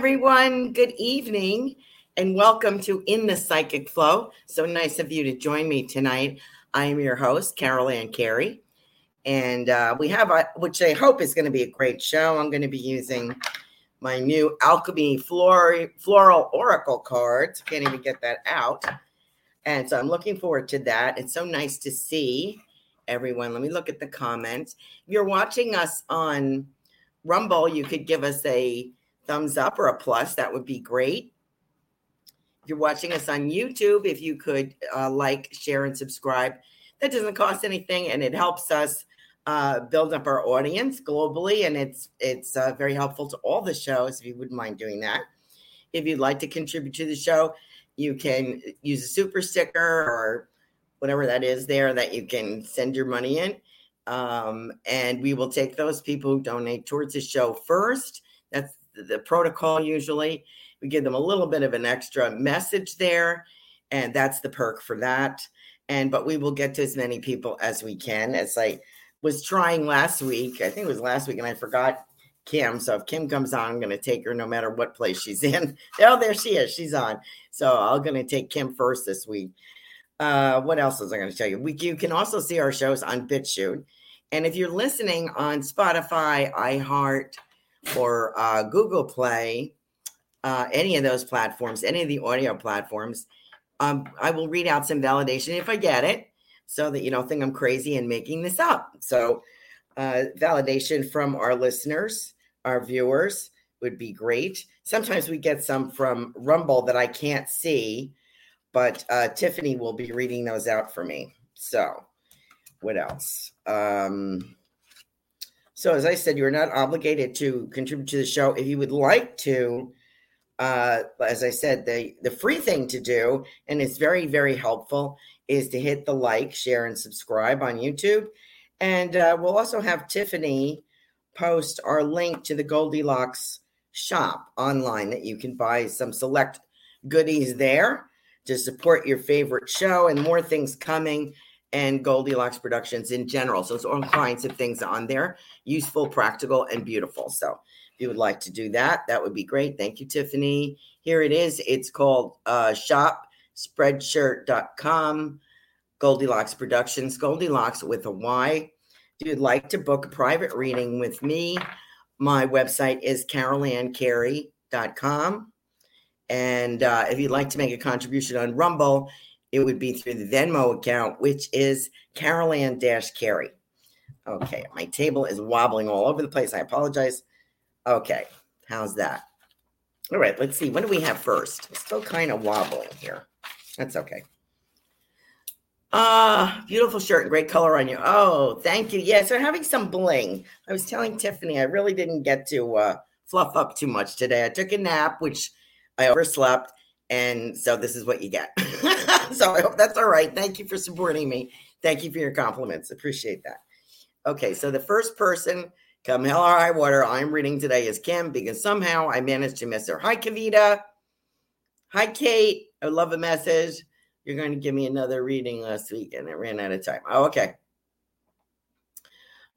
everyone. Good evening and welcome to In the Psychic Flow. So nice of you to join me tonight. I am your host, Carolan Carey. And uh, we have, a, which I hope is going to be a great show. I'm going to be using my new Alchemy Floral, Floral Oracle cards. Can't even get that out. And so I'm looking forward to that. It's so nice to see everyone. Let me look at the comments. If you're watching us on Rumble, you could give us a thumbs up or a plus. That would be great. If you're watching us on YouTube, if you could uh, like, share, and subscribe, that doesn't cost anything and it helps us uh, build up our audience globally. And it's it's uh, very helpful to all the shows if you wouldn't mind doing that. If you'd like to contribute to the show, you can use a super sticker or whatever that is there that you can send your money in. Um, and we will take those people who donate towards the show first. That's the protocol usually. We give them a little bit of an extra message there, and that's the perk for that. And but we will get to as many people as we can. As I was trying last week, I think it was last week, and I forgot Kim. So if Kim comes on, I'm going to take her no matter what place she's in. oh, there she is. She's on. So I'm going to take Kim first this week. Uh, what else was I going to tell you? We, you can also see our shows on BitChute. And if you're listening on Spotify, iHeart, or uh, Google Play, uh, any of those platforms, any of the audio platforms, um, I will read out some validation if I get it, so that you don't think I'm crazy and making this up. So, uh, validation from our listeners, our viewers would be great. Sometimes we get some from Rumble that I can't see, but uh, Tiffany will be reading those out for me. So, what else? Um, so, as I said, you're not obligated to contribute to the show. If you would like to, uh, as I said, the the free thing to do, and it's very very helpful, is to hit the like, share, and subscribe on YouTube. And uh, we'll also have Tiffany post our link to the Goldylocks shop online that you can buy some select goodies there to support your favorite show and more things coming and Goldylocks Productions in general. So it's all kinds of things on there, useful, practical, and beautiful. So if you would like to do that, that would be great. Thank you, Tiffany. Here it is. It's called uh, Shop Spreadshirt.com, Goldylocks Productions, Goldylocks with a Y. If you'd like to book a private reading with me, my website is carolancarey.com. And uh, if you'd like to make a contribution on Rumble, it would be through the Venmo account, which is Carolan Dash Carey. Okay, my table is wobbling all over the place. I apologize. Okay, how's that? All right, let's see. What do we have first? Still kind of wobbling here. That's okay. Ah, uh, beautiful shirt and great color on you. Oh, thank you. Yes, they're having some bling. I was telling Tiffany I really didn't get to uh, fluff up too much today. I took a nap, which I overslept, and so this is what you get. so I hope that's all right. Thank you for supporting me. Thank you for your compliments. Appreciate that. Okay, so the first person, come hell or high water, I'm reading today is Kim because somehow I managed to miss her. Hi, Kavita. Hi, Kate. I love a message. You're going to give me another reading last week, and it ran out of time. Oh, okay.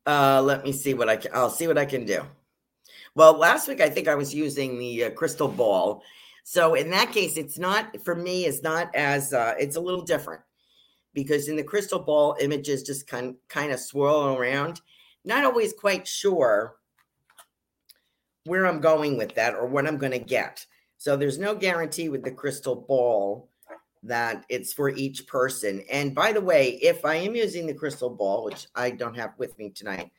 Uh, let me see what I can. I'll see what I can do. Well, last week I think I was using the uh, crystal ball, so in that case, it's not for me. It's not as uh, it's a little different because in the crystal ball, images just kind kind of swirl around. Not always quite sure where I'm going with that or what I'm going to get. So there's no guarantee with the crystal ball that it's for each person. And by the way, if I am using the crystal ball, which I don't have with me tonight,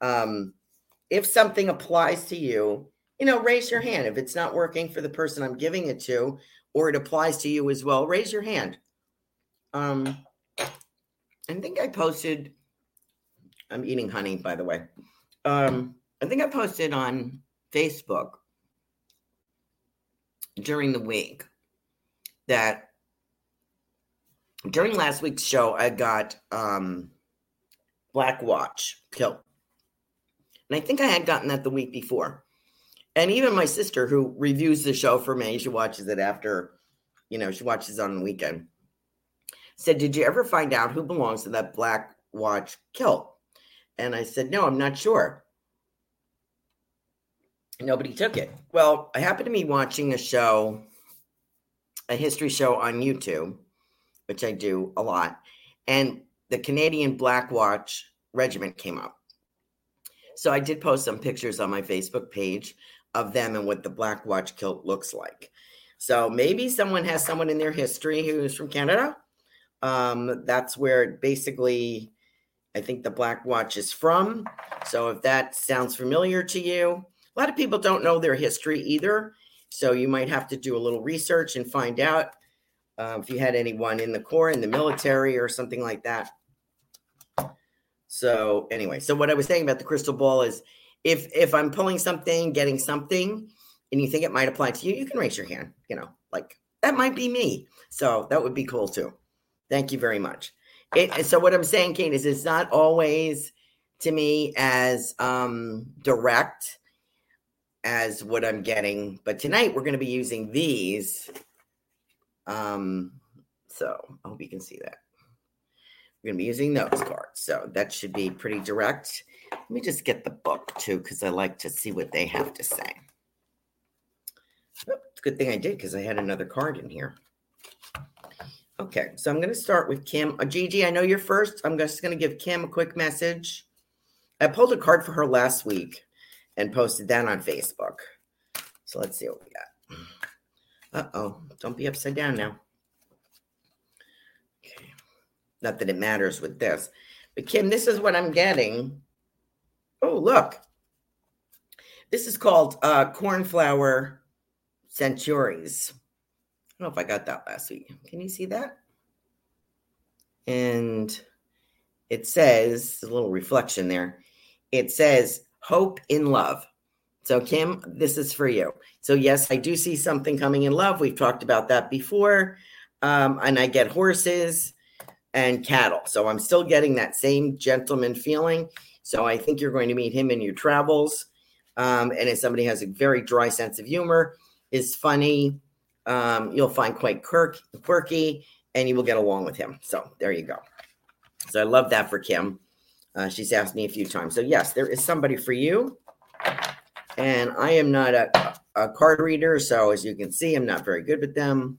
um, if something applies to you you know, raise your hand. If it's not working for the person I'm giving it to, or it applies to you as well, raise your hand. Um, I think I posted, I'm eating honey, by the way. Um, I think I posted on Facebook during the week that during last week's show, I got um, Black Watch kilt. And I think I had gotten that the week before and even my sister who reviews the show for me she watches it after you know she watches on the weekend said did you ever find out who belongs to that black watch kilt and i said no i'm not sure nobody took it. Well, I happened to be watching a show, a history show on YouTube, which I do a lot, and the Canadian Black Watch Regiment came up. So I did post some pictures on my Facebook page of them and what the Black Watch kilt looks like. So maybe someone has someone in their history who's from Canada. Um, that's where basically I think the Black Watch is from. So if that sounds familiar to you, a lot of people don't know their history either. So you might have to do a little research and find out uh, if you had anyone in the Corps, in the military, or something like that. So anyway, so what I was saying about the crystal ball is if if I'm pulling something, getting something, and you think it might apply to you, you can raise your hand. You know, like that might be me. So that would be cool too. Thank you very much. It, so what I'm saying, Kate, is it's not always to me as um, direct as what I'm getting, but tonight we're going to be using these. Um, so I hope you can see that. We're going to be using those cards. So that should be pretty direct. Let me just get the book too, because I like to see what they have to say. Oh, it's a good thing I did because I had another card in here. Okay, so I'm going to start with Kim. Uh, Gigi, I know you're first. I'm just going to give Kim a quick message. I pulled a card for her last week and posted that on Facebook. So let's see what we got. Uh oh, don't be upside down now. Okay, not that it matters with this, but Kim, this is what I'm getting. Oh, look. This is called uh, cornflower Centaurea. I don't know if I got that last week. Can you see that? And it says a little reflection there. It says hope in love. So, Kim, this is for you. So, yes, I do see something coming in love. We've talked about that before. Um, and I get horses and cattle. So, I'm still getting that same gentleman feeling. So, I think you're going to meet him in your travels. Um, and as somebody has a very dry sense of humor, is funny, um, you'll find quite quirk, quirky, and you will get along with him. So, there you go. So, I love that for Kim. Uh, she's asked me a few times. So, yes, there is somebody for you. And I am not a, a card reader. So, as you can see, I'm not very good with them.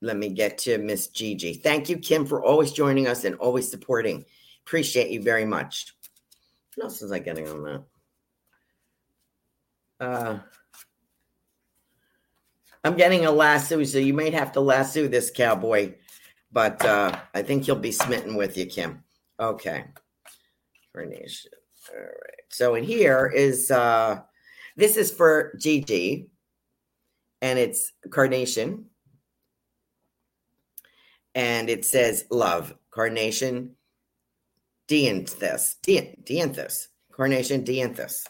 Let me get to Miss Gigi. Thank you, Kim, for always joining us and always supporting. Appreciate you very much. What else was I getting on that? Uh, I'm getting a lasso, so you might have to lasso this cowboy, but uh, I think he'll be smitten with you, Kim. Okay. Carnation. All right. So in here is uh this is for Gigi and it's carnation. And it says love. Carnation dianthus. Dianthus. Carnation dianthus.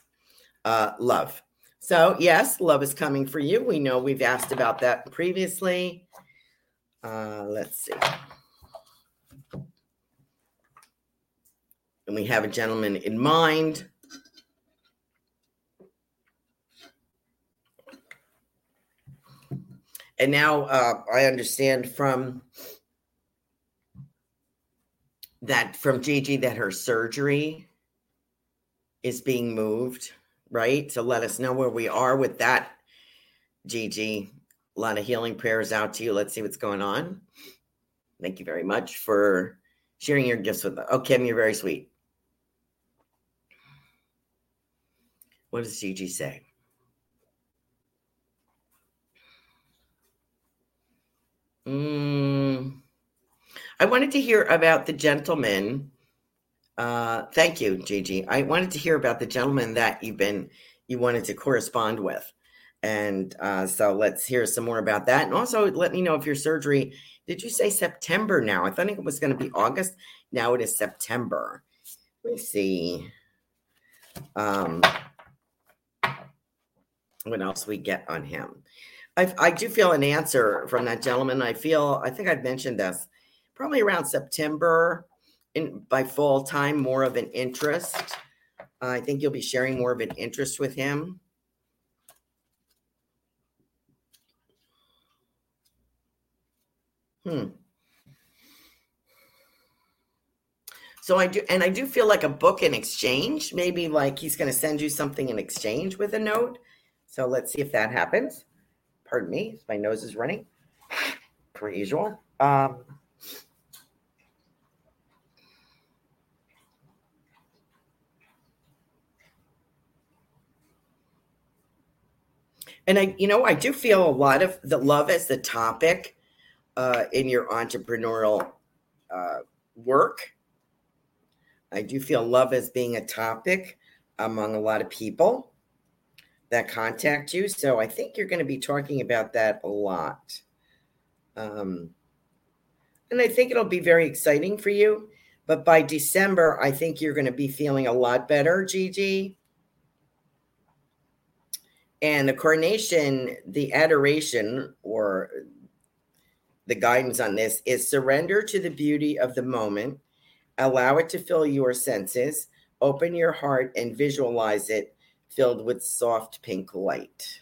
Uh love. So yes, love is coming for you. We know we've asked about that previously. Uh let's see. and we have a gentleman in mind. And now uh, I understand from that from Gigi that her surgery is being moved, right? So let us know where we are with that, Gigi. A lot of healing prayers out to you. Let's see what's going on. Thank you very much for sharing your gifts with us. Oh, Kim, you're very sweet. What does Gigi say? Mm, I wanted to hear about the gentleman. Uh, thank you, Gigi. I wanted to hear about the gentleman that you've been you wanted to correspond with, and uh, so let's hear some more about that. And also, let me know if your surgery. Did you say September? Now I thought it was going to be August. Now it is September. Let me see. Um, what else we get on him. I, I do feel an answer from that gentleman. I feel, I think I've mentioned this, probably around September in by fall time, more of an interest. Uh, I think you'll be sharing more of an interest with him. Hmm. So I do, and I do feel like a book in exchange. Maybe like he's going to send you something in exchange with a note. So let's see if that happens. Pardon me, my nose is running, per usual. Um, and I, you know, I do feel a lot of the love as the topic uh, in your entrepreneurial uh, work. I do feel love as being a topic among a lot of people that contact you. So I think you're going to be talking about that a lot. Um, and I think it'll be very exciting for you. But by December, I think you're going to be feeling a lot better, Gigi. And the carnation, the adoration or the guidance on this is surrender to the beauty of the moment, allow it to fill your senses, open your heart and visualize it filled with soft pink light.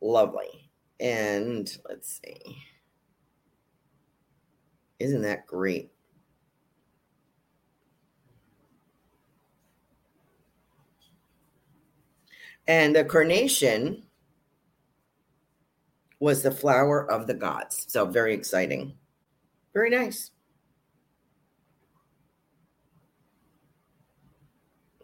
Lovely. And let's see. Isn't that great? And the carnation was the flower of the gods. So very exciting. Very nice.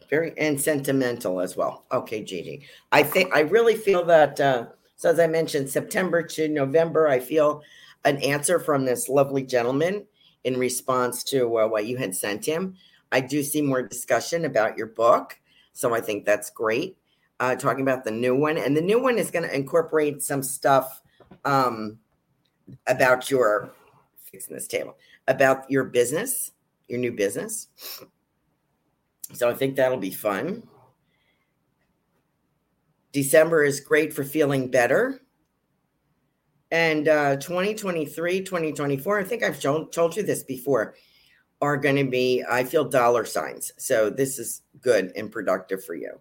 Very and sentimental as well. Okay, Gigi. I think I really feel that uh, so as I mentioned, September to November, I feel an answer from this lovely gentleman in response to uh, what you had sent him. I do see more discussion about your book. So I think that's great uh, talking about the new one, and the new one is going to incorporate some stuff um, about your fixing this table about your business, your new business. So I think that'll be fun. December is great for feeling better. And uh, 2023, 2024, I think I've shown, told you this before, are going to be, I feel dollar signs. So this is good and productive for you.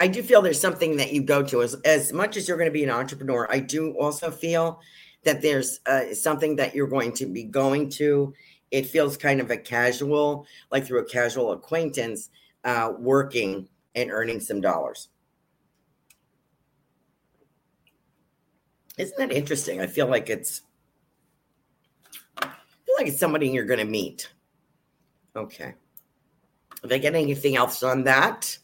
I do feel there's something that you go to as, as much as you're going to be an entrepreneur. I do also feel that there's uh, something that you're going to be going to. It feels kind of a casual, like through a casual acquaintance, uh, working and earning some dollars. Isn't that interesting? I feel like it's I feel like it's somebody you're going to meet. Okay. If I get anything else on that,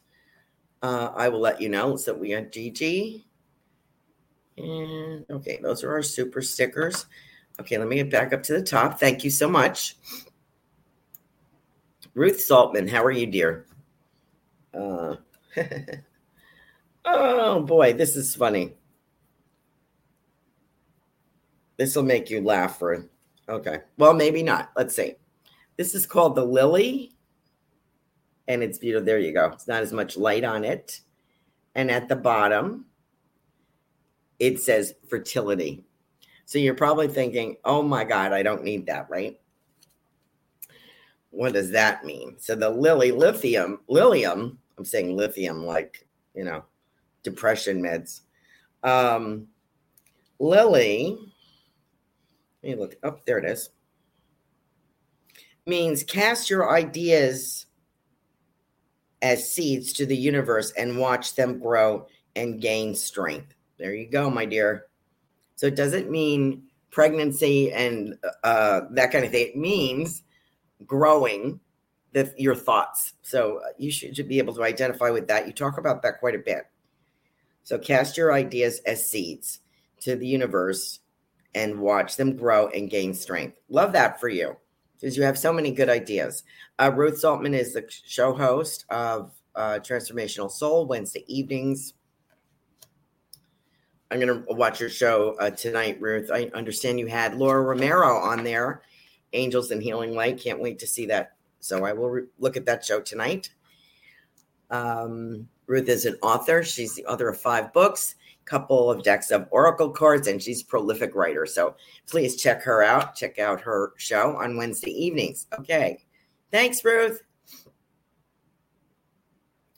uh, I will let you know. So we got Gigi. And okay, those are our super stickers. Okay, let me get back up to the top. Thank you so much. Ruth Saltman, how are you, dear? Uh, oh boy, this is funny. This will make you laugh for okay. Well, maybe not. Let's see. This is called the Lily and it's beautiful. There you go. It's not as much light on it. And at the bottom, it says fertility. So you're probably thinking, oh my God, I don't need that, right? What does that mean? So the lily, lithium, lilium, I'm saying lithium like, you know, depression meds. Um, lily, let me look up, oh, there it is. Means cast your ideas as seeds to the universe and watch them grow and gain strength. There you go, my dear. So it doesn't mean pregnancy and uh, that kind of thing. It means growing the, your thoughts. So uh, you should, should be able to identify with that. You talk about that quite a bit. So cast your ideas as seeds to the universe and watch them grow and gain strength. Love that for you because you have so many good ideas. Uh, Ruth Saltman is the show host of uh, Transformational Soul Wednesday evenings. I'm going to watch your show uh, tonight, Ruth. I understand you had Laura Romero on there, Angels and Healing Light. Can't wait to see that. So I will re- look at that show tonight. Um, Ruth is an author. She's the author of five books couple of decks of oracle cards and she's prolific writer. So please check her out. Check out her show on wednesday evenings. Okay. Thanks ruth.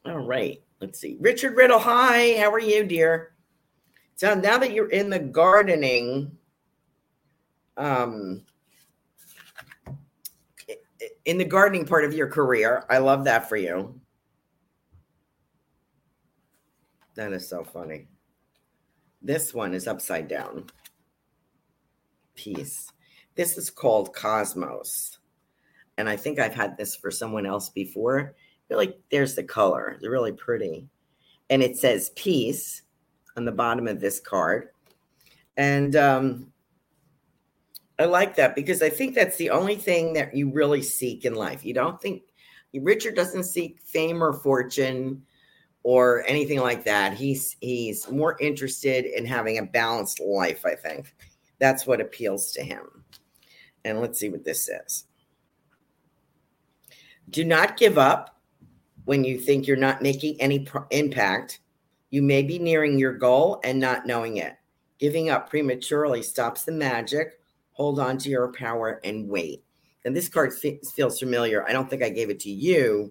All right. Let's see. Richard riddle hi. How are you dear? So now that you're in the gardening um in the gardening part of your career. I love that for you. That is so funny. This one is upside down. Peace. This is called Cosmos. And I think I've had this for someone else before. Really, there's the color. They're really pretty. And it says peace on the bottom of this card. And um, I like that because I think that's the only thing that you really seek in life. You don't think Richard doesn't seek fame or fortune or anything like that. He's he's more interested in having a balanced life, I think. That's what appeals to him. And let's see what this says. Do not give up when you think you're not making any impact. You may be nearing your goal and not knowing it. Giving up prematurely stops the magic. Hold on to your power and wait. And this card feels familiar. I don't think I gave it to you,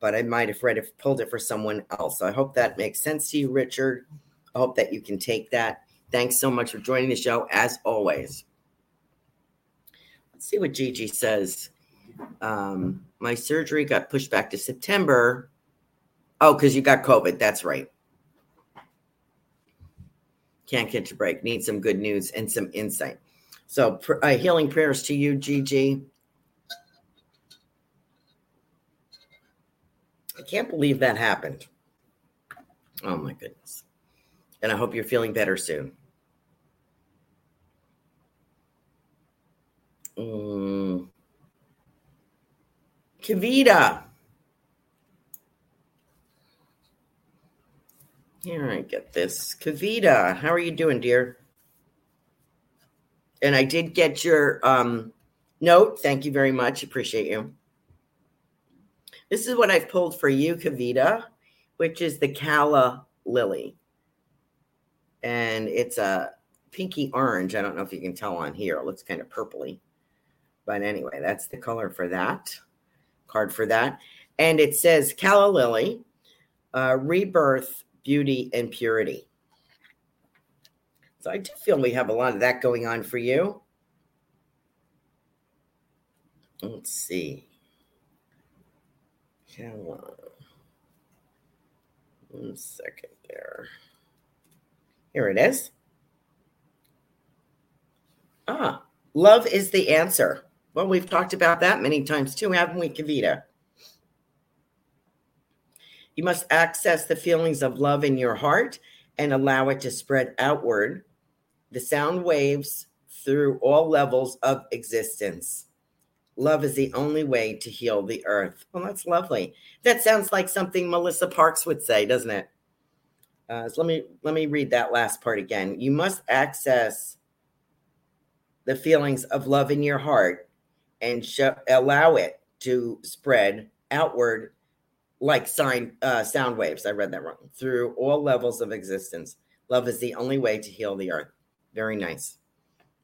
but I might have read it, pulled it for someone else. So I hope that makes sense to you, Richard. I hope that you can take that. Thanks so much for joining the show, as always. Let's see what Gigi says. Um, my surgery got pushed back to September. Oh, because you got COVID. That's right. Can't catch a break. Need some good news and some insight. So, uh, healing prayers to you, Gigi. Can't believe that happened. Oh my goodness. And I hope you're feeling better soon. Mm. Kavita. Here, I get this. Kavita, how are you doing, dear? And I did get your um, note. Thank you very much. Appreciate you. This is what I've pulled for you, Kavita, which is the Calla lily. And it's a pinky orange. I don't know if you can tell on here. It looks kind of purpley. But anyway, that's the color for that card for that. And it says Calla lily, uh, rebirth, beauty, and purity. So I do feel we have a lot of that going on for you. Let's see. One second there. Here it is. Ah, love is the answer. Well, we've talked about that many times too, haven't we, Kavita? You must access the feelings of love in your heart and allow it to spread outward, the sound waves through all levels of existence. Love is the only way to heal the earth. Well, that's lovely. That sounds like something Melissa Parks would say, doesn't it? Uh, so let me let me read that last part again. You must access the feelings of love in your heart and show, allow it to spread outward like sign uh, sound waves. I read that wrong. Through all levels of existence, love is the only way to heal the earth. Very nice.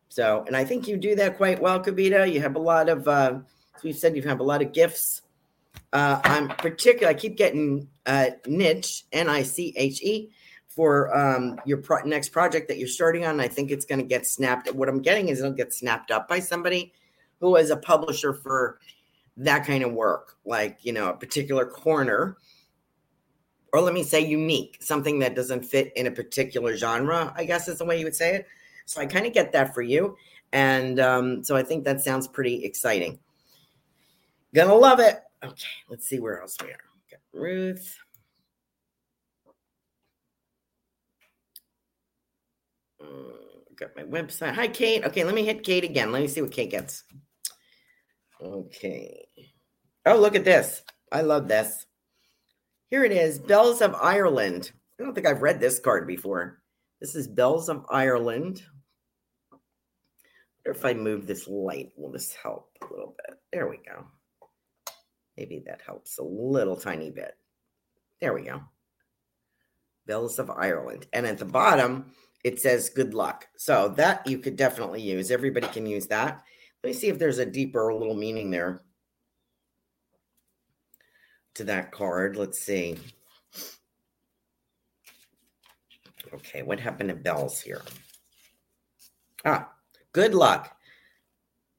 So, and I think you do that quite well, Kavita. You have a lot of, uh, as we've said, you have a lot of gifts. Uh, I'm particular. I keep getting uh, niche, N I C H E, for um, your pro- next project that you're starting on. I think it's going to get snapped. What I'm getting is it'll get snapped up by somebody who is a publisher for that kind of work, like you know, a particular corner, or let me say unique, something that doesn't fit in a particular genre. I guess is the way you would say it so I kind of get that for you. And um, so I think that sounds pretty exciting. Gonna love it. Okay, let's see where else we are. Got Ruth. Uh, got my website. Hi, Kate. Okay, let me hit Kate again. Let me see what Kate gets. Okay. Oh, look at this. I love this. Here it is Bells of Ireland. I don't think I've read this card before. This is Bells of Ireland if I move this light, will this help a little bit? There we go. Maybe that helps a little tiny bit. There we go. Bells of Ireland. And at the bottom, it says good luck. So that you could definitely use. Everybody can use that. Let me see if there's a deeper little meaning there to that card. Let's see. Okay, what happened to bells here? Ah, Good luck.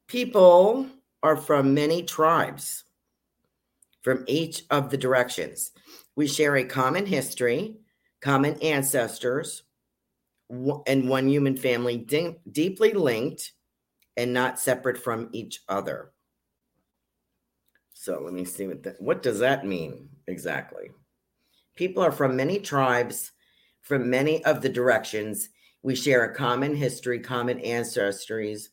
People are from many tribes from each of the directions. We share a common history, common ancestors, and one human family de- deeply linked and not separate from each other. So let me see what that, what does that mean exactly? People are from many tribes, from many of the directions. We share a common history, common ancestries,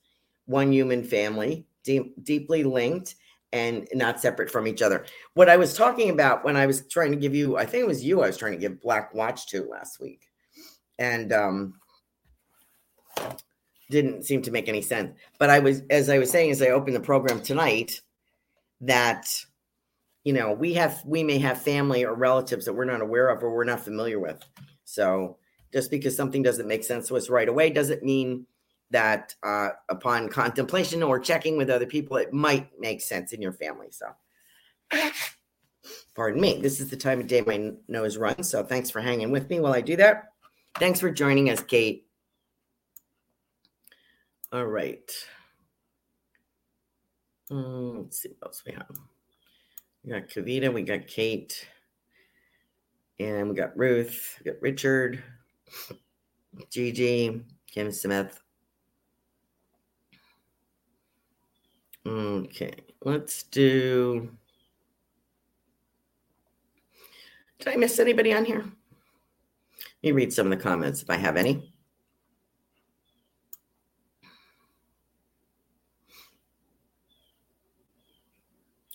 one human family, deep, deeply linked and not separate from each other. What I was talking about when I was trying to give you, I think it was you I was trying to give Black Watch to last week. And um didn't seem to make any sense. But I was as I was saying as I opened the program tonight that you know, we have we may have family or relatives that we're not aware of or we're not familiar with. So just because something doesn't make sense to us right away doesn't mean that uh, upon contemplation or checking with other people, it might make sense in your family. So, pardon me. This is the time of day my nose runs. So, thanks for hanging with me while I do that. Thanks for joining us, Kate. All right. Um, let's see what else we have. We got Kavita, we got Kate, and we got Ruth, we got Richard, Gigi, Kim Smith. Okay, let's do. Did I miss anybody on here? Let me read some of the comments if I have any.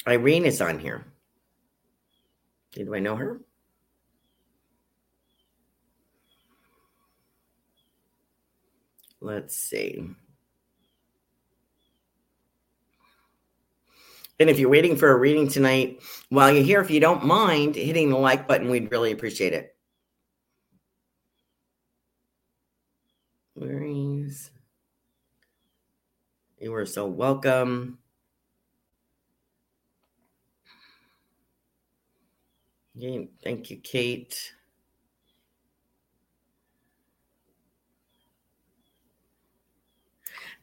Irene is on here. Do I know her? Let's see. And if you're waiting for a reading tonight, while you're here, if you don't mind hitting the like button, we'd really appreciate it. Worries. You are so welcome. thank you, Kate.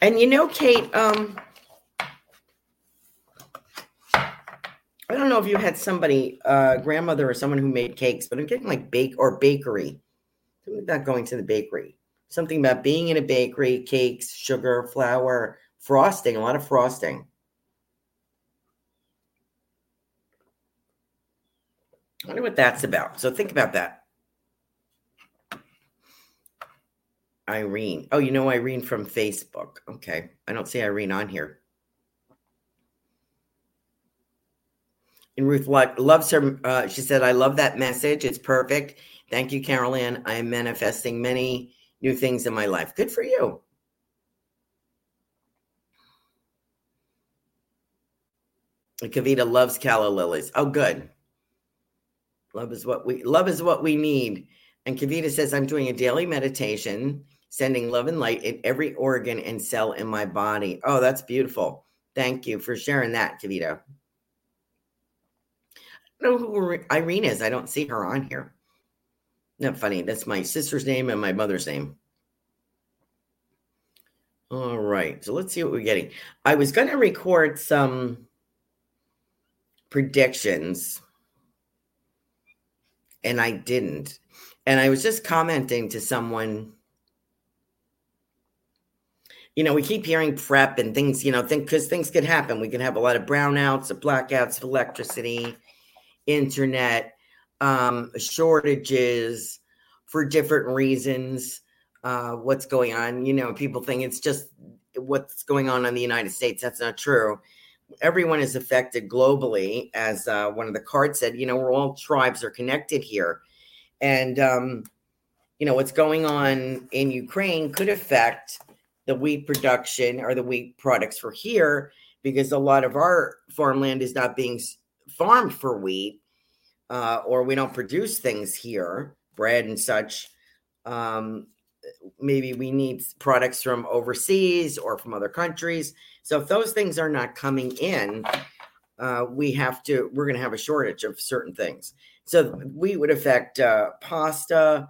And you know, Kate, um, I don't know if you had somebody, uh, grandmother or someone who made cakes, but I'm getting like bake or bakery. Something about going to the bakery. Something about being in a bakery, cakes, sugar, flour, frosting, a lot of frosting. I wonder what that's about. So think about that. Irene. Oh, you know Irene from Facebook. Okay. I don't see Irene on here. And Ruth loves her. Uh, she said, I love that message. It's perfect. Thank you, Carolyn. I am manifesting many new things in my life. Good for you. Kavita loves calla lilies. Oh, good. Love is what we love is what we need. And Kavita says, I'm doing a daily meditation, sending love and light in every organ and cell in my body. Oh, that's beautiful. Thank you for sharing that, Kavita know who Irene is. I don't see her on here. Not funny. That's my sister's name and my mother's name. All right. So let's see what we're getting. I was going to record some predictions and I didn't. And I was just commenting to someone. You know, we keep hearing prep and things, you know, think because things could happen. We can have a lot of brownouts, of blackouts of electricity internet um, shortages for different reasons. Uh, what's going on? You know, people think it's just what's going on in the United States. That's not true. Everyone is affected globally, as uh, one of the cards said. You know, we're all tribes are connected here, and um, you know what's going on in Ukraine could affect the wheat production or the wheat products for here because a lot of our farmland is not being farmed for wheat, uh, or we don't produce things here, bread and such. Um, maybe we need products from overseas or from other countries. So if those things are not coming in, uh, we have to. We're going to have a shortage of certain things. So we would affect uh, pasta.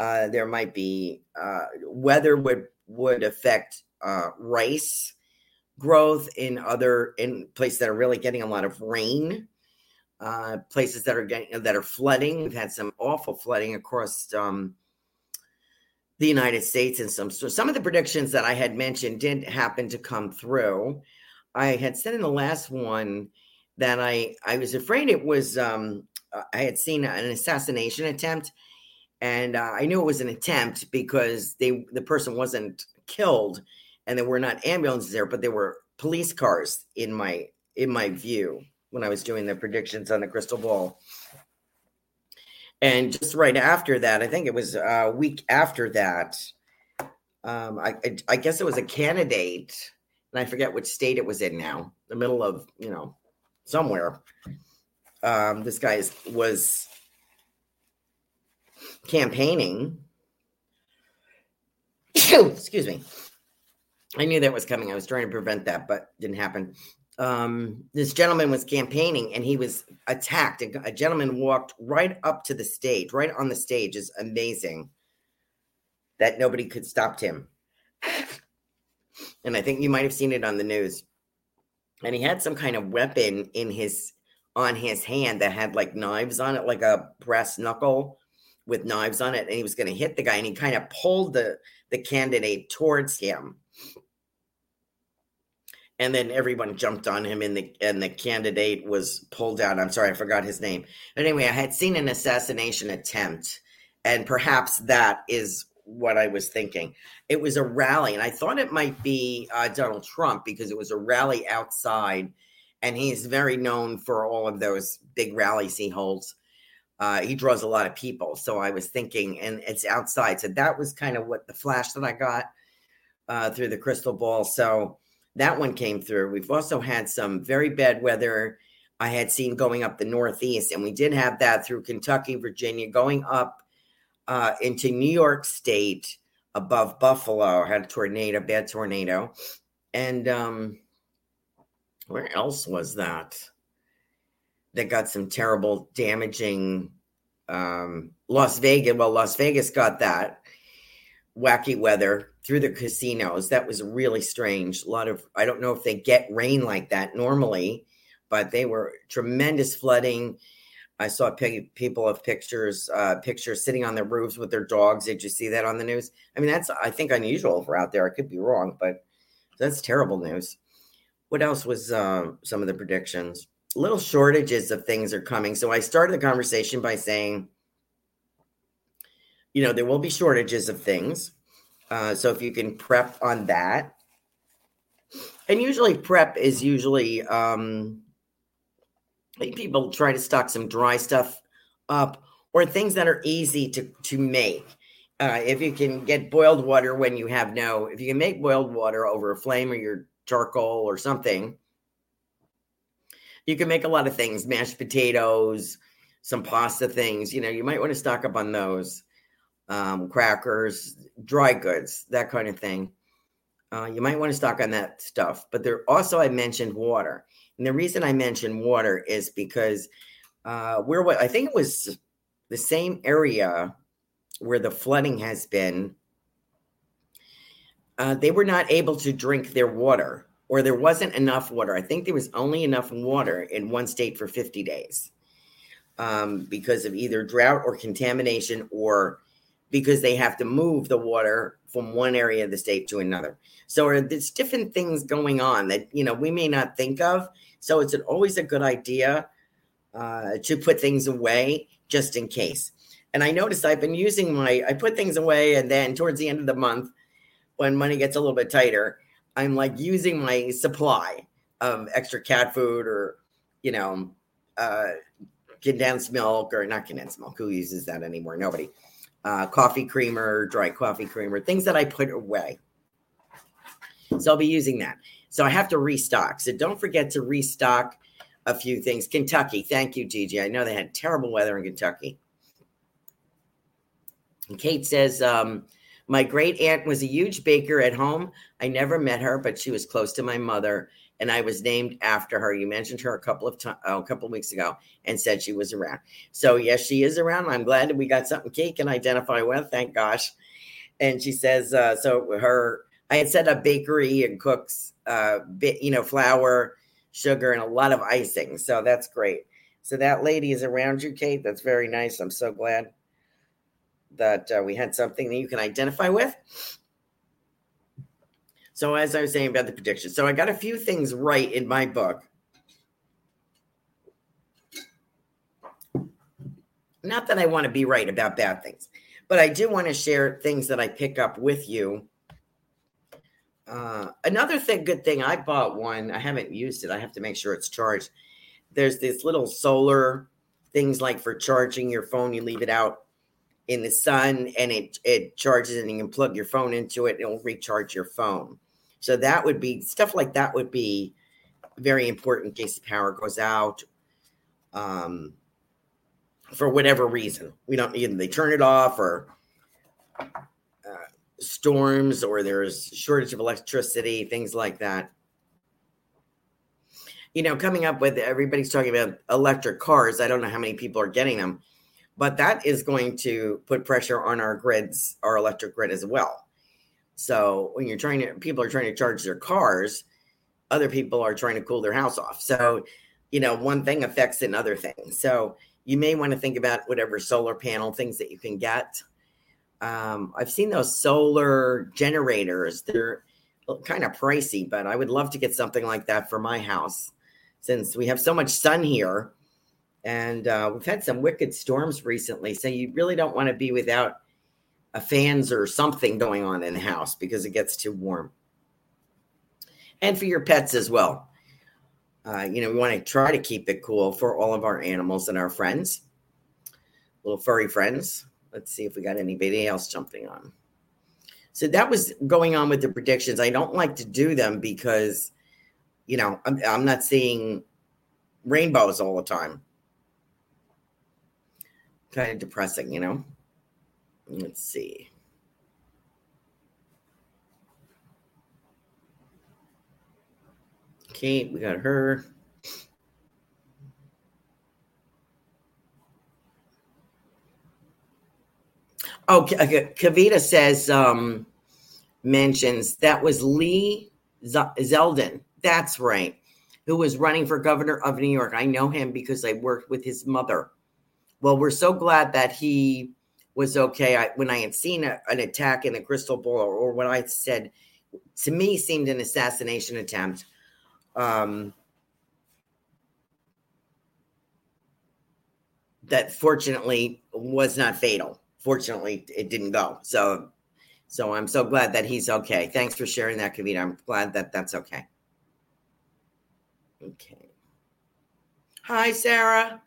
Uh, there might be uh, weather would would affect uh, rice growth in other in places that are really getting a lot of rain. Uh, places that are getting that are flooding. We've had some awful flooding across um, the United States and some some of the predictions that I had mentioned did happen to come through. I had said in the last one that I I was afraid it was um, I had seen an assassination attempt, and uh, I knew it was an attempt because they the person wasn't killed, and there were not ambulances there, but there were police cars in my in my view when I was doing the predictions on the crystal ball. And just right after that, I think it was a week after that, um, I, I, I guess it was a candidate, and I forget which state it was in now, the middle of, you know, somewhere. Um, this guy was campaigning. Excuse me. I knew that was coming. I was trying to prevent that, but didn't happen um, this gentleman was campaigning and he was attacked. A, a gentleman walked right up to the stage, right on the stage. is amazing that nobody could stop him. And I think you might have seen it on the news. And he had some kind of weapon in his on his hand that had like knives on it, like a brass knuckle with knives on it, and he was going to hit the guy. And he kind of pulled the the candidate towards him. And then everyone jumped on him and the and the candidate was pulled out i'm sorry i forgot his name. But anyway i had seen an assassination attempt and perhaps that is what i was thinking. It was a rally and i thought it might be uh, donald trump because it was a rally outside and he's very known for all of those big rallies he holds uh, he draws a lot of people so i was thinking and it's outside so that was kind of what the flash that i got uh, through the crystal ball so that one came through. We've also had some very bad weather I had seen going up the Northeast, and we did have that through Kentucky, Virginia, going up uh, into New York State above Buffalo. Had a tornado, bad tornado. And um, where else was that? That got some terrible, damaging. Um, Las Vegas. Well, Las Vegas got that wacky weather through the casinos. That was really strange. A lot of, I don't know if they get rain like that normally, but they were tremendous flooding. I saw people of pictures, uh, pictures sitting on their roofs with their dogs. Did you see that on the news? I mean, that's, I think, unusual for out there. I could be wrong, but that's terrible news. What else was uh, some of the predictions? Little shortages of things are coming. So I started the conversation by saying, you know, there will be shortages of things. Uh, so if you can prep on that, and usually prep is usually um, people try to stock some dry stuff up or things that are easy to to make. Uh, if you can get boiled water when you have no, if you can make boiled water over a flame or your charcoal or something, you can make a lot of things. Mashed potatoes, some pasta things. You know, you might want to stock up on those um, crackers, dry goods, that kind of thing. Uh, you might want to stock on that stuff. But there also, I mentioned water. And the reason I mentioned water is because uh, where I think it was the same area where the flooding has been, uh, they were not able to drink their water, or there wasn't enough water. I think there was only enough water in one state for 50 days um, because of either drought or contamination or because they have to move the water from one area of the state to another. So there's different things going on that you know we may not think of. So it's an, always a good idea uh, to put things away just in case. And I noticed I've been using my I put things away, and then towards the end of the month, when money gets a little bit tighter, I'm like using my supply of extra cat food or you know uh, condensed milk or not condensed milk. Who uses that anymore? Nobody uh, coffee creamer, dry coffee creamer, things that I put away. So I'll be using that. So I have to restock. So don't forget to restock a few things. Kentucky, thank you, Gigi. I know they had terrible weather in Kentucky. And Kate says, um, my great aunt was a huge baker at home. I never met her, but she was close to my mother and I was named after her. You mentioned her a couple of times, oh, a couple of weeks ago, and said she was around. So yes, she is around. I'm glad that we got something Kate can identify with. Thank gosh. And she says, uh, so her, I had set up bakery and cooks, uh, bit, you know, flour, sugar, and a lot of icing. So that's great. So that lady is around you, Kate. That's very nice. I'm so glad that uh, we had something that you can identify with. So, as I was saying about the prediction, so I got a few things right in my book. Not that I want to be right about bad things, but I do want to share things that I pick up with you. Uh, another thing, good thing, I bought one. I haven't used it. I have to make sure it's charged. There's this little solar things like for charging your phone. You leave it out in the sun and it it charges and you can plug your phone into it and it'll recharge your phone. So that would be stuff like that would be very important in case the power goes out. Um, for whatever reason, we don't either they turn it off or uh, storms or there's shortage of electricity, things like that. You know, coming up with everybody's talking about electric cars. I don't know how many people are getting them but that is going to put pressure on our grids, our electric grid as well. So when you're trying to, people are trying to charge their cars, other people are trying to cool their house off. So, you know, one thing affects another thing. So you may want to think about whatever solar panel things that you can get. Um, I've seen those solar generators. They're kind of pricey, but I would love to get something like that for my house since we have so much sun here and uh, we've had some wicked storms recently. So you really don't want to be without a fans or something going on in the house because it gets too warm. And for your pets as well. Uh, you know, we want to try to keep it cool for all of our animals and our friends, little furry friends. Let's see if we got anybody else jumping on. So that was going on with the predictions. I don't like to do them because, you know, I'm, I'm not seeing rainbows all the time kind of depressing, you know? Let's see. Okay, we got her. Oh, Kavita says, um, mentions that was Lee Zeldin. That's right. Who was running for governor of New York. I know him because I worked with his mother well, we're so glad that he was okay. I, when I had seen a, an attack in the crystal ball, or, what I said to me seemed an assassination attempt. Um, that fortunately was not fatal. Fortunately, it didn't go. So, so I'm so glad that he's okay. Thanks for sharing that, Kavita. I'm glad that that's okay. Okay. Hi, Sarah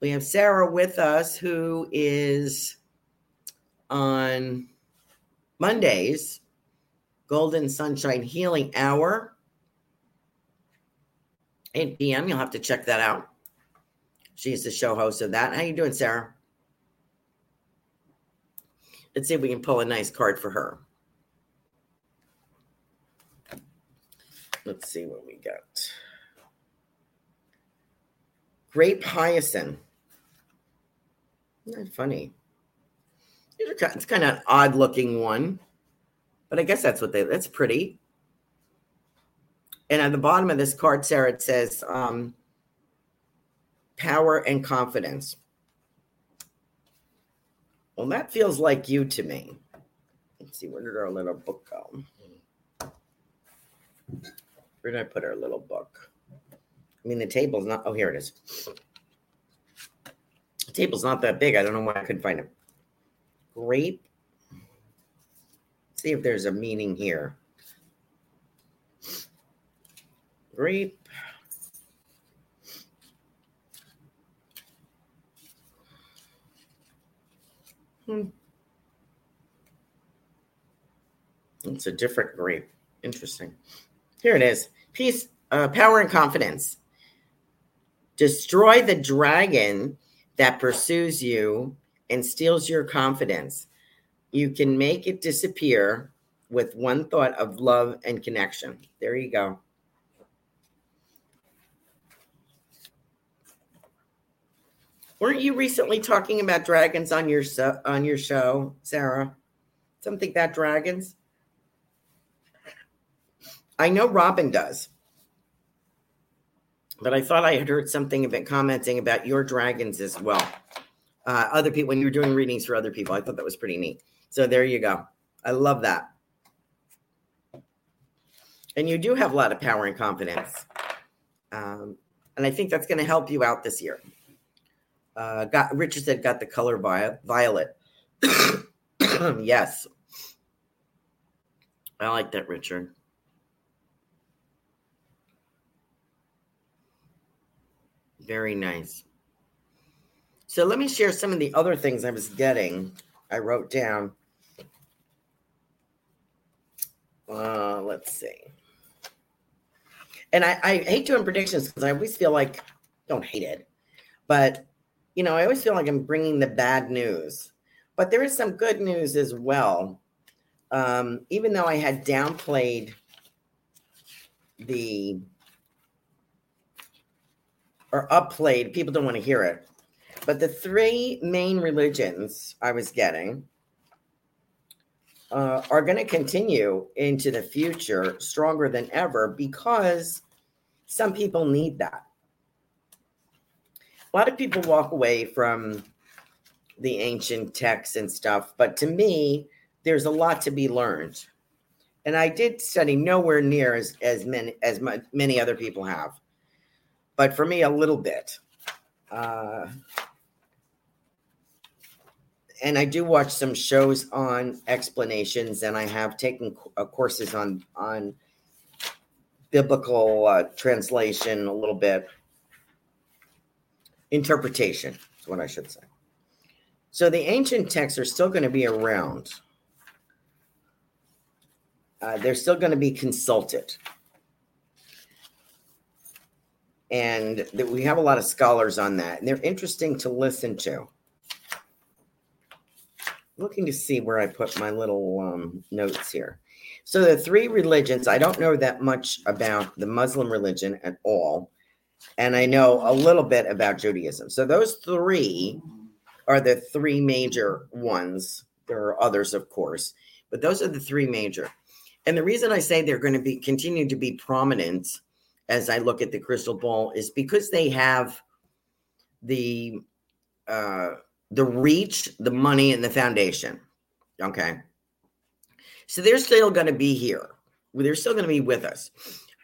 we have Sarah with us, who is on Mondays, Golden Sunshine Healing Hour, 8 p.m. You'll have to check that out. She's the show host of that. How you doing, Sarah? Let's see if we can pull a nice card for her. Let's see what we got. Grape hyacinth. That funny? It's kind of an odd looking one, but I guess that's what they, that's pretty. And at the bottom of this card, Sarah, it says um, power and confidence. Well, that feels like you to me. Let's see, where did our little book go? Where did I put our little book? I mean, the table's not, oh, here it is. Table's not that big. I don't know why I couldn't find it. Grape. See if there's a meaning here. Grape. Hmm. It's a different grape. Interesting. Here it is. Peace, uh, power, and confidence. Destroy the dragon that pursues you and steals your confidence. You can make it disappear with one thought of love and connection. There you go. Weren't you recently talking about dragons on your on your show, Sarah? Something about dragons? I know Robin does. But I thought I had heard something about commenting about your dragons as well. Uh, other people, when you're doing readings for other people, I thought that was pretty neat. So there you go. I love that. And you do have a lot of power and confidence. Um, and I think that's going to help you out this year. Uh, got Richard said, got the color violet. yes. I like that, Richard. Very nice. So let me share some of the other things I was getting. I wrote down. Uh, let's see. And I, I hate doing predictions because I always feel like, don't hate it, but you know, I always feel like I'm bringing the bad news. But there is some good news as well. Um, even though I had downplayed the or upplayed. People don't want to hear it. But the three main religions I was getting uh, are going to continue into the future stronger than ever because some people need that. A lot of people walk away from the ancient texts and stuff, but to me, there's a lot to be learned. And I did study nowhere near as, as many as many other people have but for me, a little bit. Uh, and I do watch some shows on explanations, and I have taken uh, courses on on biblical uh, translation a little bit. Interpretation is what I should say. So the ancient texts are still going to be around. Uh, they're still going to be consulted and that we have a lot of scholars on that, and they're interesting to listen to. Looking to see where I put my little um, notes here. So the three religions, I don't know that much about the Muslim religion at all, and I know a little bit about Judaism. So those three are the three major ones. There are others, of course, but those are the three major. And the reason I say they're going to be continue to be prominent as I look at the crystal ball is because they have the uh, the reach, the money, and the foundation. Okay, so they're still going to be here. They're still going to be with us.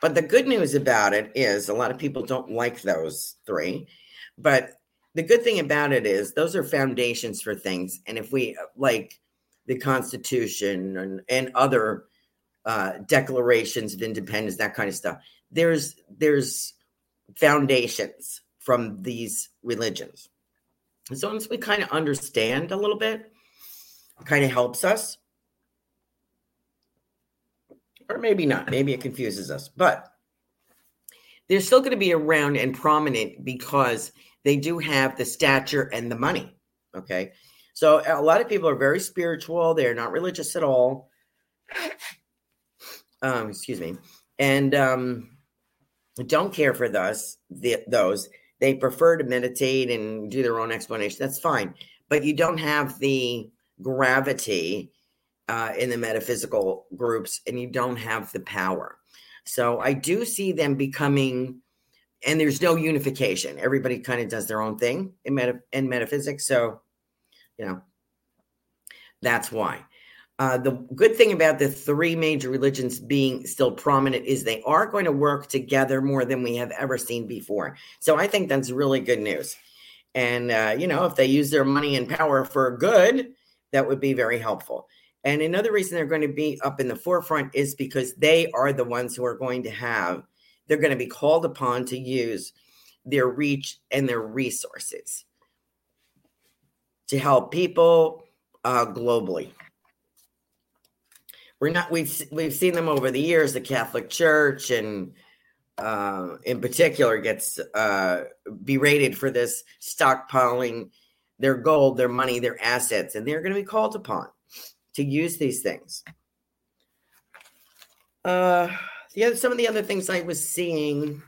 But the good news about it is a lot of people don't like those three. But the good thing about it is those are foundations for things. And if we like the Constitution and, and other uh, declarations of independence, that kind of stuff, there's there's foundations from these religions. So once we kind of understand a little bit, it kind of helps us. Or maybe not. Maybe it confuses us. But they're still going to be around and prominent because they do have the stature and the money. Okay. So a lot of people are very spiritual. They're not religious at all. Um, excuse me. And um, don't care for those the, those. They prefer to meditate and do their own explanation. That's fine. But you don't have the gravity uh, in the metaphysical groups and you don't have the power. So i do see them becoming and there's no unification. Everybody kind of does their own thing in, meta, in metaphysics so you know that's why uh, the good thing about the three major religions being still prominent is they are going to work together more than we have ever seen before. So I think that's really good news. And, uh, you know, if they use their money and power for good, that would be very helpful. And another reason they're going to be up in the forefront is because they are the ones who are going to have, they're going to be called upon to use their reach and their resources to help people uh, globally we're not we've we've seen them over the years the catholic church and uh, in particular gets uh, berated for this stockpiling their gold their money their assets and they're going to be called upon to use these things. Uh the other some of the other things i was seeing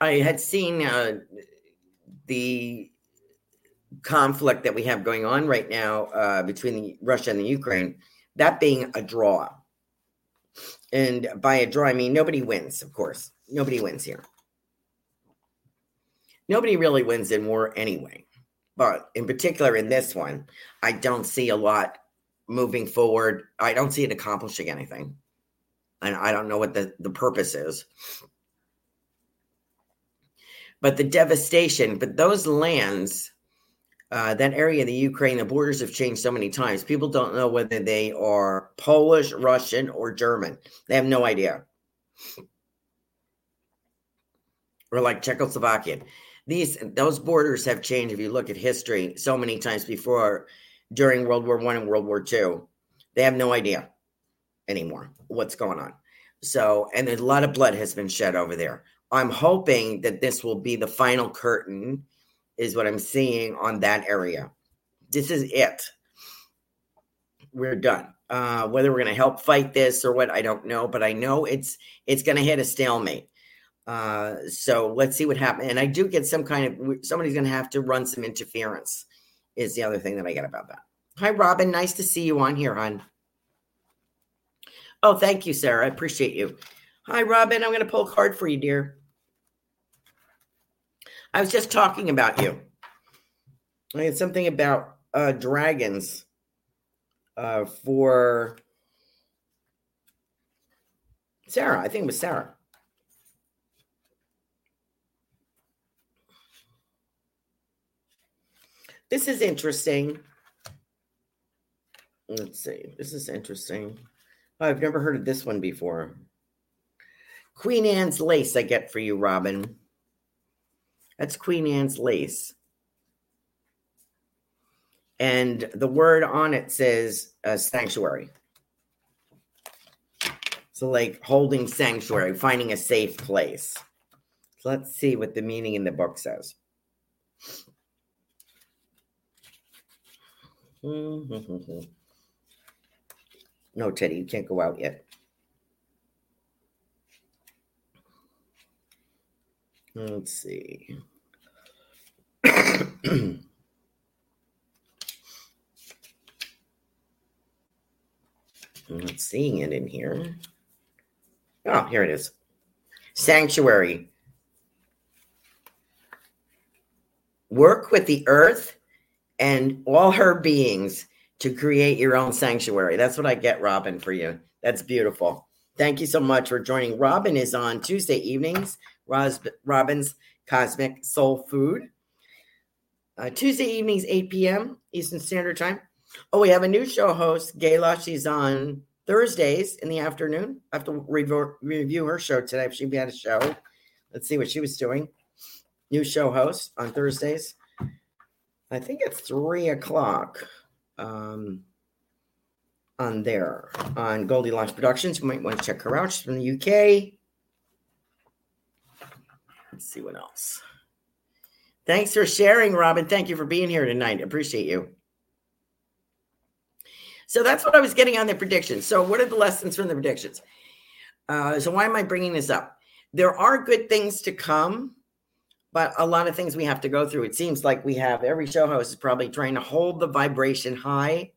i had seen uh the conflict that we have going on right now uh, between the Russia and the Ukraine, that being a draw. And by a draw, I mean nobody wins, of course. Nobody wins here. Nobody really wins in war anyway. But in particular, in this one, I don't see a lot moving forward. I don't see it accomplishing anything. And I don't know what the, the purpose is. But the devastation, but those lands, uh, that area of the Ukraine, the borders have changed so many times. People don't know whether they are Polish, Russian, or German. They have no idea. Or like Czechoslovakian. These those borders have changed. If you look at history, so many times before, during World War One and World War Two, they have no idea anymore what's going on. So, and a lot of blood has been shed over there. I'm hoping that this will be the final curtain, is what I'm seeing on that area. This is it. We're done. Uh, whether we're going to help fight this or what, I don't know, but I know it's it's going to hit a stalemate. Uh, so let's see what happens. And I do get some kind of somebody's going to have to run some interference. Is the other thing that I get about that. Hi, Robin. Nice to see you on here, hon. Oh, thank you, Sarah. I appreciate you. Hi, Robin. I'm going to pull a card for you, dear. I was just talking about you. I had something about uh, dragons uh, for Sarah. I think it was Sarah. This is interesting. Let's see. This is interesting. Oh, I've never heard of this one before. Queen Anne's lace I get for you, Robin. That's Queen Anne's lace. And the word on it says uh, sanctuary. So, like holding sanctuary, finding a safe place. So let's see what the meaning in the book says. no, Teddy, you can't go out yet. Let's see. I'm not seeing it in here. Oh, here it is. Sanctuary. Work with the earth and all her beings to create your own sanctuary. That's what I get, Robin, for you. That's beautiful. Thank you so much for joining. Robin is on Tuesday evenings Robin's Cosmic Soul Food. Uh, Tuesday evenings, 8 p.m. Eastern Standard Time. Oh, we have a new show host, Gayla. She's on Thursdays in the afternoon. I have to review, review her show today if she had a show. Let's see what she was doing. New show host on Thursdays. I think it's three o'clock um, on there on Goldylocks Productions. You might want to check her out. She's from the UK. Let's see what else. Thanks for sharing, Robin. Thank you for being here tonight. Appreciate you. So that's what I was getting on the predictions. So, what are the lessons from the predictions? Uh, so, why am I bringing this up? There are good things to come, but a lot of things we have to go through. It seems like we have every show host is probably trying to hold the vibration high.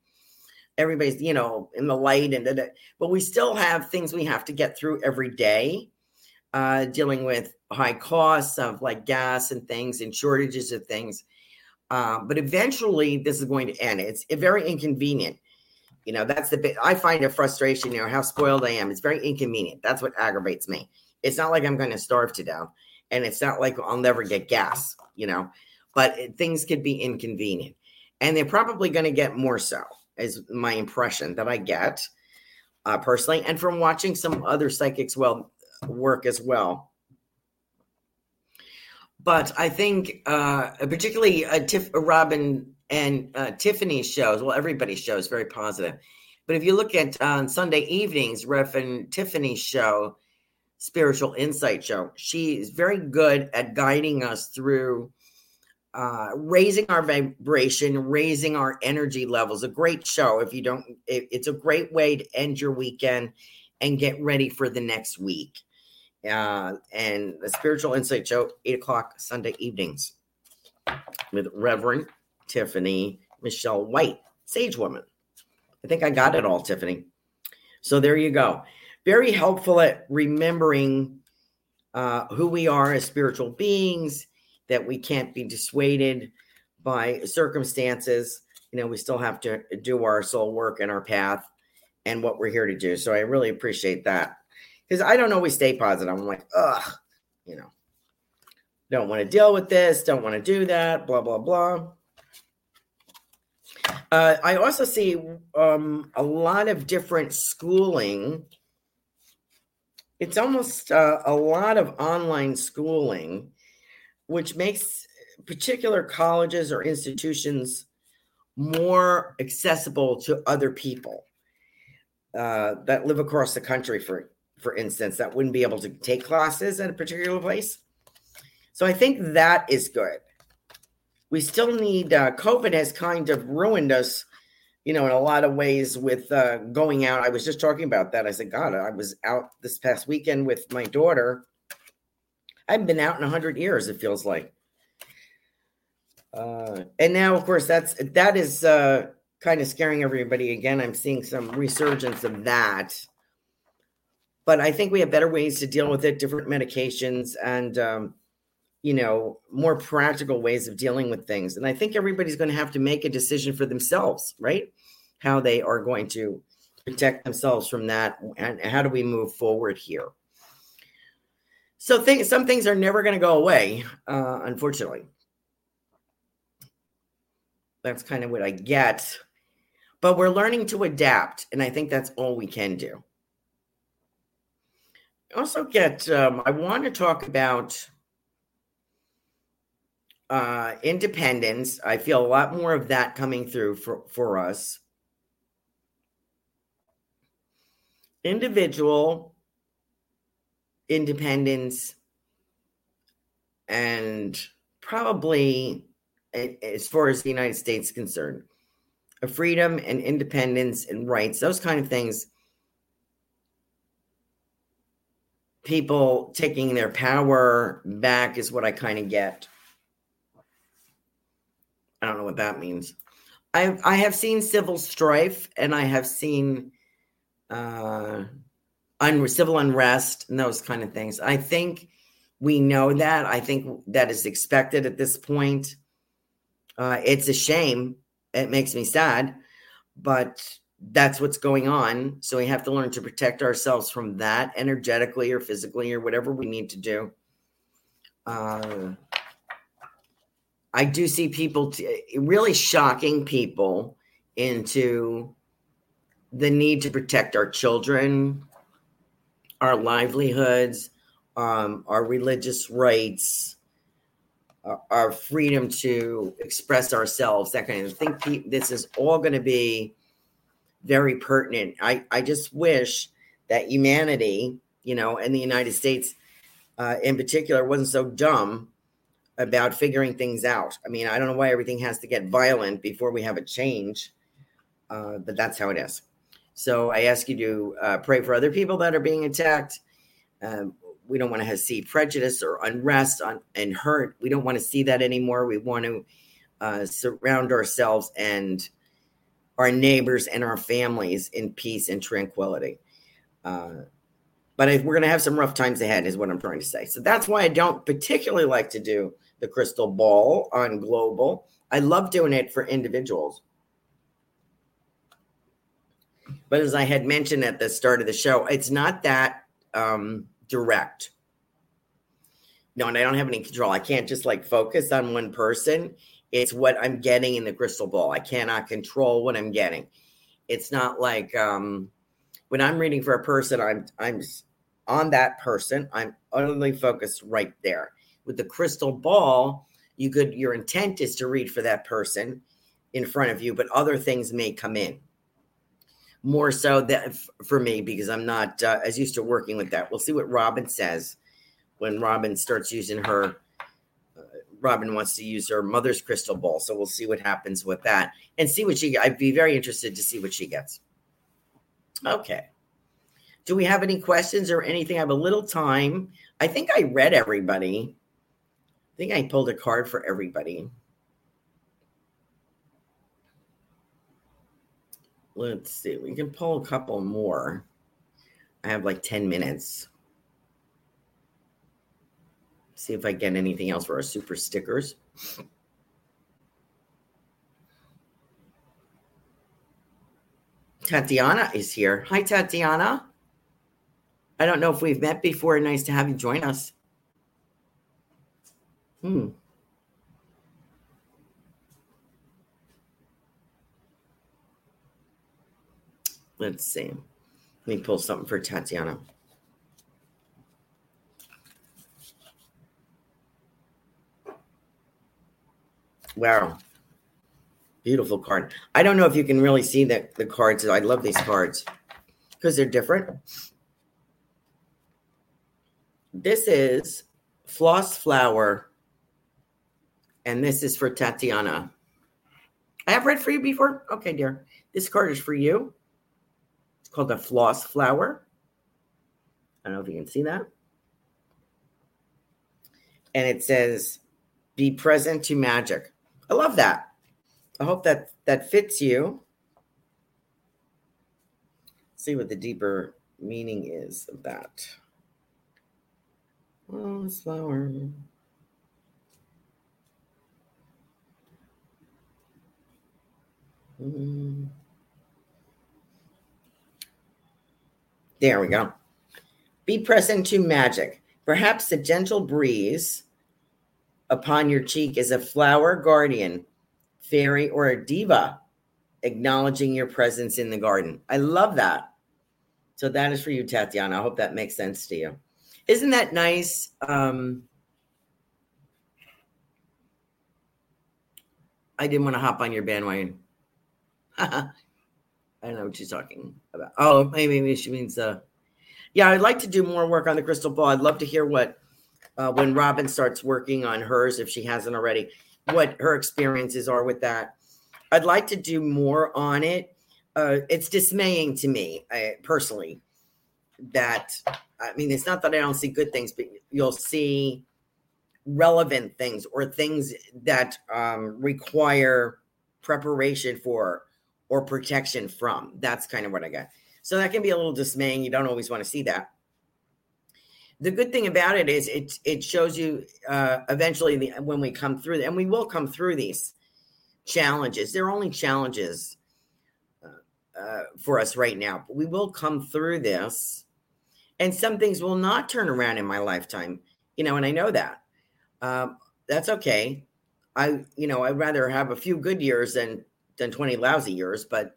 Everybody's, you know, in the light, and but we still have things we have to get through every day, uh, dealing with high costs of like gas and things and shortages of things. Uh, but eventually, this is going to end. It's very inconvenient. You know, that's the bit I find a frustration. You know, how spoiled I am. It's very inconvenient. That's what aggravates me. It's not like I'm going to starve to death, and it's not like I'll never get gas, you know, but it, things could be inconvenient. And they're probably going to get more so, is my impression that I get uh, personally, and from watching some other psychics well work as well but I think, uh, particularly uh, Tiff, Robin and uh, Tiffany's shows, well, everybody's show is very positive. But if you look at on Sunday evenings, Reverend Tiffany's show, Spiritual Insight Show, she is very good at guiding us through uh, raising our vibration, raising our energy levels. A great show. If you don't, it, it's a great way to end your weekend and get ready for the next week uh, and the Spiritual Insight Show, 8 o'clock Sunday evenings with Reverend Tiffany Michelle White, Sage Woman. I think I got it all, Tiffany. So there you go. very helpful at remembering uh, who we are as spiritual beings, that we can't be dissuaded by circumstances. You know, we still have to do our soul work and our path and what we're here to do. So I really appreciate that because I don't always stay positive. I'm like, ugh, you know, don't want to deal with this, don't want to do that, blah, blah, blah. Uh, I also see um, a lot of different schooling. It's almost uh, a lot of online schooling, which makes particular colleges or institutions more accessible to other people uh, that live across the country, for for instance, that wouldn't be able to take classes at a particular place. So I think that is good. We still need. Uh, COVID has kind of ruined us, you know, in a lot of ways with uh, going out. I was just talking about that. I said, God, I was out this past weekend with my daughter. I haven't been out in a hundred years. It feels like. Uh, and now, of course, that's that is uh, kind of scaring everybody again. I'm seeing some resurgence of that. But I think we have better ways to deal with it, different medications, and um, you know, more practical ways of dealing with things. And I think everybody's going to have to make a decision for themselves, right? How they are going to protect themselves from that, and how do we move forward here? So, things, some things are never going to go away, uh, unfortunately. That's kind of what I get but we're learning to adapt. And I think that's all we can do. Also, get, um, I want to talk about uh, independence. I feel a lot more of that coming through for, for us. Individual independence and probably as far as the United States is concerned, of freedom and independence and rights, those kind of things. People taking their power back is what I kind of get. I don't know what that means. I I have seen civil strife and I have seen uh, un- civil unrest and those kind of things. I think we know that. I think that is expected at this point. Uh, it's a shame it makes me sad, but that's what's going on. So we have to learn to protect ourselves from that energetically or physically or whatever we need to do. Uh, I do see people t- really shocking people into the need to protect our children, our livelihoods, um, our religious rights, our freedom to express ourselves, that kind of thing. This is all going to be very pertinent. I, I just wish that humanity, you know, and the United States uh, in particular, wasn't so dumb about figuring things out. I mean, I don't know why everything has to get violent before we have a change, uh, but that's how it is. So I ask you to uh, pray for other people that are being attacked. Um, we don't want to see prejudice or unrest on, and hurt. We don't want to see that anymore. We want to uh, surround ourselves and our neighbors and our families in peace and tranquility. Uh, but we're going to have some rough times ahead, is what I'm trying to say. So that's why I don't particularly like to do the crystal ball on global. I love doing it for individuals. But as I had mentioned at the start of the show, it's not that um, direct. No, and I don't have any control. I can't just like focus on one person. It's what I'm getting in the crystal ball. I cannot control what I'm getting. It's not like um, when I'm reading for a person, I'm I'm on that person. I'm only focused right there. With the crystal ball, you could your intent is to read for that person in front of you, but other things may come in more so that for me because I'm not uh, as used to working with that. We'll see what Robin says when Robin starts using her. Robin wants to use her mother's crystal ball, so we'll see what happens with that and see what she. I'd be very interested to see what she gets. Okay. Do we have any questions or anything? I have a little time. I think I read everybody. I think I pulled a card for everybody. let's see, we can pull a couple more. I have like 10 minutes. See if I get anything else for our super stickers. Tatiana is here. Hi, Tatiana. I don't know if we've met before. Nice to have you join us. Hmm. Let's see. Let me pull something for Tatiana. Wow. Beautiful card. I don't know if you can really see the, the cards. I love these cards because they're different. This is Floss Flower, and this is for Tatiana. I have read for you before. Okay, dear. This card is for you. It's called the Floss Flower. I don't know if you can see that. And it says, Be present to magic. I love that. I hope that that fits you. See what the deeper meaning is of that. Oh, this flower. Mm. There we go. Be present to magic. Perhaps a gentle breeze upon your cheek is a flower guardian fairy, or a diva acknowledging your presence in the garden. I love that. So that is for you, Tatiana. I hope that makes sense to you. Isn't that nice? Um, I didn't want to hop on your bandwagon. I don't know what she's talking about. Oh, maybe she means uh yeah, I'd like to do more work on the crystal ball. I'd love to hear what uh, when Robin starts working on hers, if she hasn't already what her experiences are with that. I'd like to do more on it. Uh, it's dismaying to me I, personally that I mean, it's not that I don't see good things, but you'll see relevant things or things that um, require preparation for or protection from. That's kind of what I got. So that can be a little dismaying. You don't always want to see that the good thing about it is it it shows you uh, eventually the, when we come through and we will come through these challenges. They're only challenges uh, uh, for us right now but we will come through this and some things will not turn around in my lifetime you know and i know that. Um, that's okay. I you know i'd rather have a few good years than than 20 lousy years but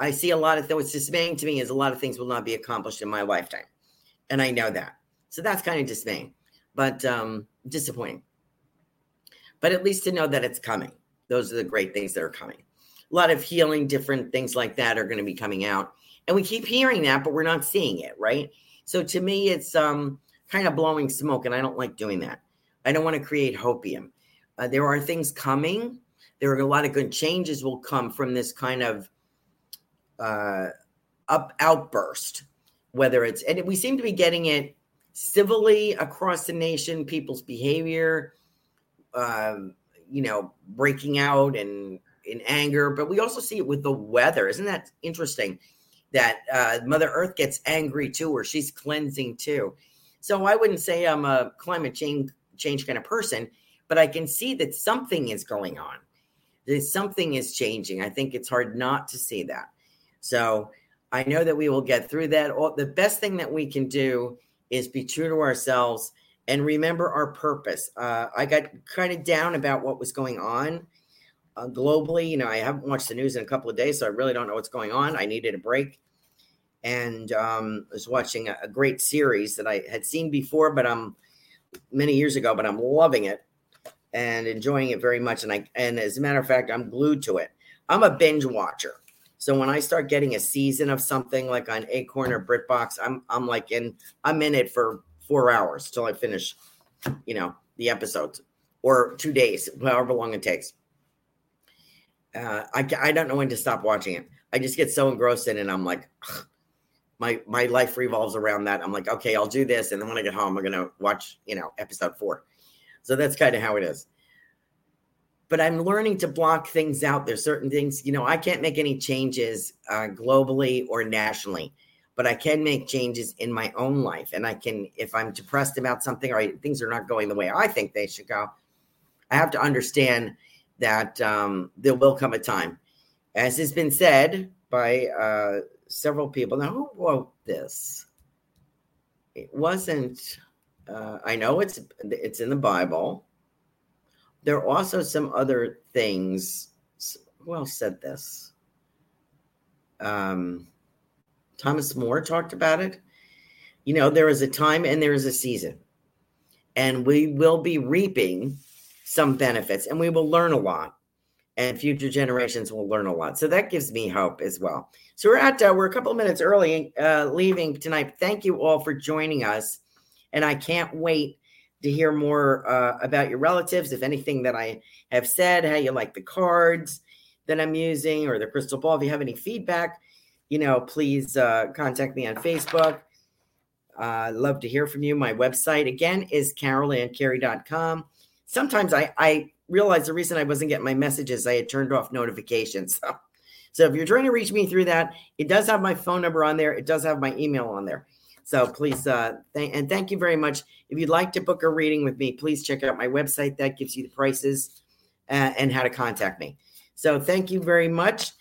i see a lot of things what's dismaying to me is a lot of things will not be accomplished in my lifetime and i know that so that's kind of dismaying, but um, disappointing. But at least to know that it's coming. Those are the great things that are coming. A lot of healing, different things like that are going to be coming out. And we keep hearing that, but we're not seeing it, right? So to me, it's um, kind of blowing smoke, and I don't like doing that. I don't want to create hopium. Uh, there are things coming. There are a lot of good changes will come from this kind of uh, up outburst. Whether it's and we seem to be getting it civilly across the nation, people's behavior, um, you know, breaking out and in anger. But we also see it with the weather. Isn't that interesting? That uh, Mother Earth gets angry too, or she's cleansing too. So I wouldn't say I'm a climate change change kind of person, but I can see that something is going on. That something is changing. I think it's hard not to see that. So I know that we will get through that. The best thing that we can do is be true to ourselves and remember our purpose. Uh, I got kind of down about what was going on uh, globally. You know, I haven't watched the news in a couple of days, so I really don't know what's going on. I needed a break and um, was watching a, a, great series that I had seen before, but I'm many years ago, but I'm loving it and enjoying it very much. And I, and as a matter of fact, I'm glued to it. I'm a binge watcher. So when I start getting a season of something like on Acorn or BritBox, I'm I'm like in I'm in it for four hours till I finish, you know, the episodes or two days, however long it takes. Uh, I I don't know when to stop watching it. I just get so engrossed in it. And I'm like, ugh, my my life revolves around that. I'm like, okay, I'll do this, and then when I get home, I'm gonna watch, you know, episode four. So that's kind of how it is but I'm learning to block things out. There's certain things, you know, I can't make any changes uh, globally or nationally. but I can make changes in my own life. And I can, if I'm depressed about something or things are not going the way I think they should go, I have to understand that um, there will come a time, as has been said by uh, several people. Now, who wrote this? It wasn't. Uh, I know it's it's in the Bible. There are also some other things. Who else said this? Um, Thomas More talked about it. You know, there is a time and there is a season, and we will be reaping some benefits and we will learn a lot and future generations will learn a lot. So that gives me hope as well. So we're at uh, we're a couple of minutes early uh, leaving tonight. Thank you all for joining us, and I can't wait to hear more uh, about your relatives. If anything that I have said, how you like the cards that I'm using or the crystal ball. If you have any feedback, you know, please uh, contact me on Facebook. Uh, love to hear from you. My website again is carolancarey.com sometimes I, I realized the reason I wasn't getting my messages, I had turned off notifications. So, so if you're trying to reach me through that, it does have my phone number on there. It does have my email on there. So please, uh, th- and thank you very much. If you'd like to book a reading with me, please check out my website. That gives you the prices uh, and how to contact me. So thank you very much.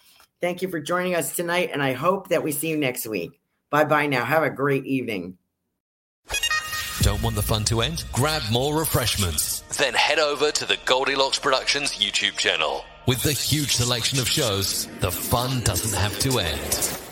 Thank you for joining us tonight. And I hope that we see you next week. Bye bye now. Have a great evening. Don't want the fun to end? Grab more refreshments. Then head over to the Goldylocks Productions YouTube channel. With the huge selection of shows, the fun doesn't have to end.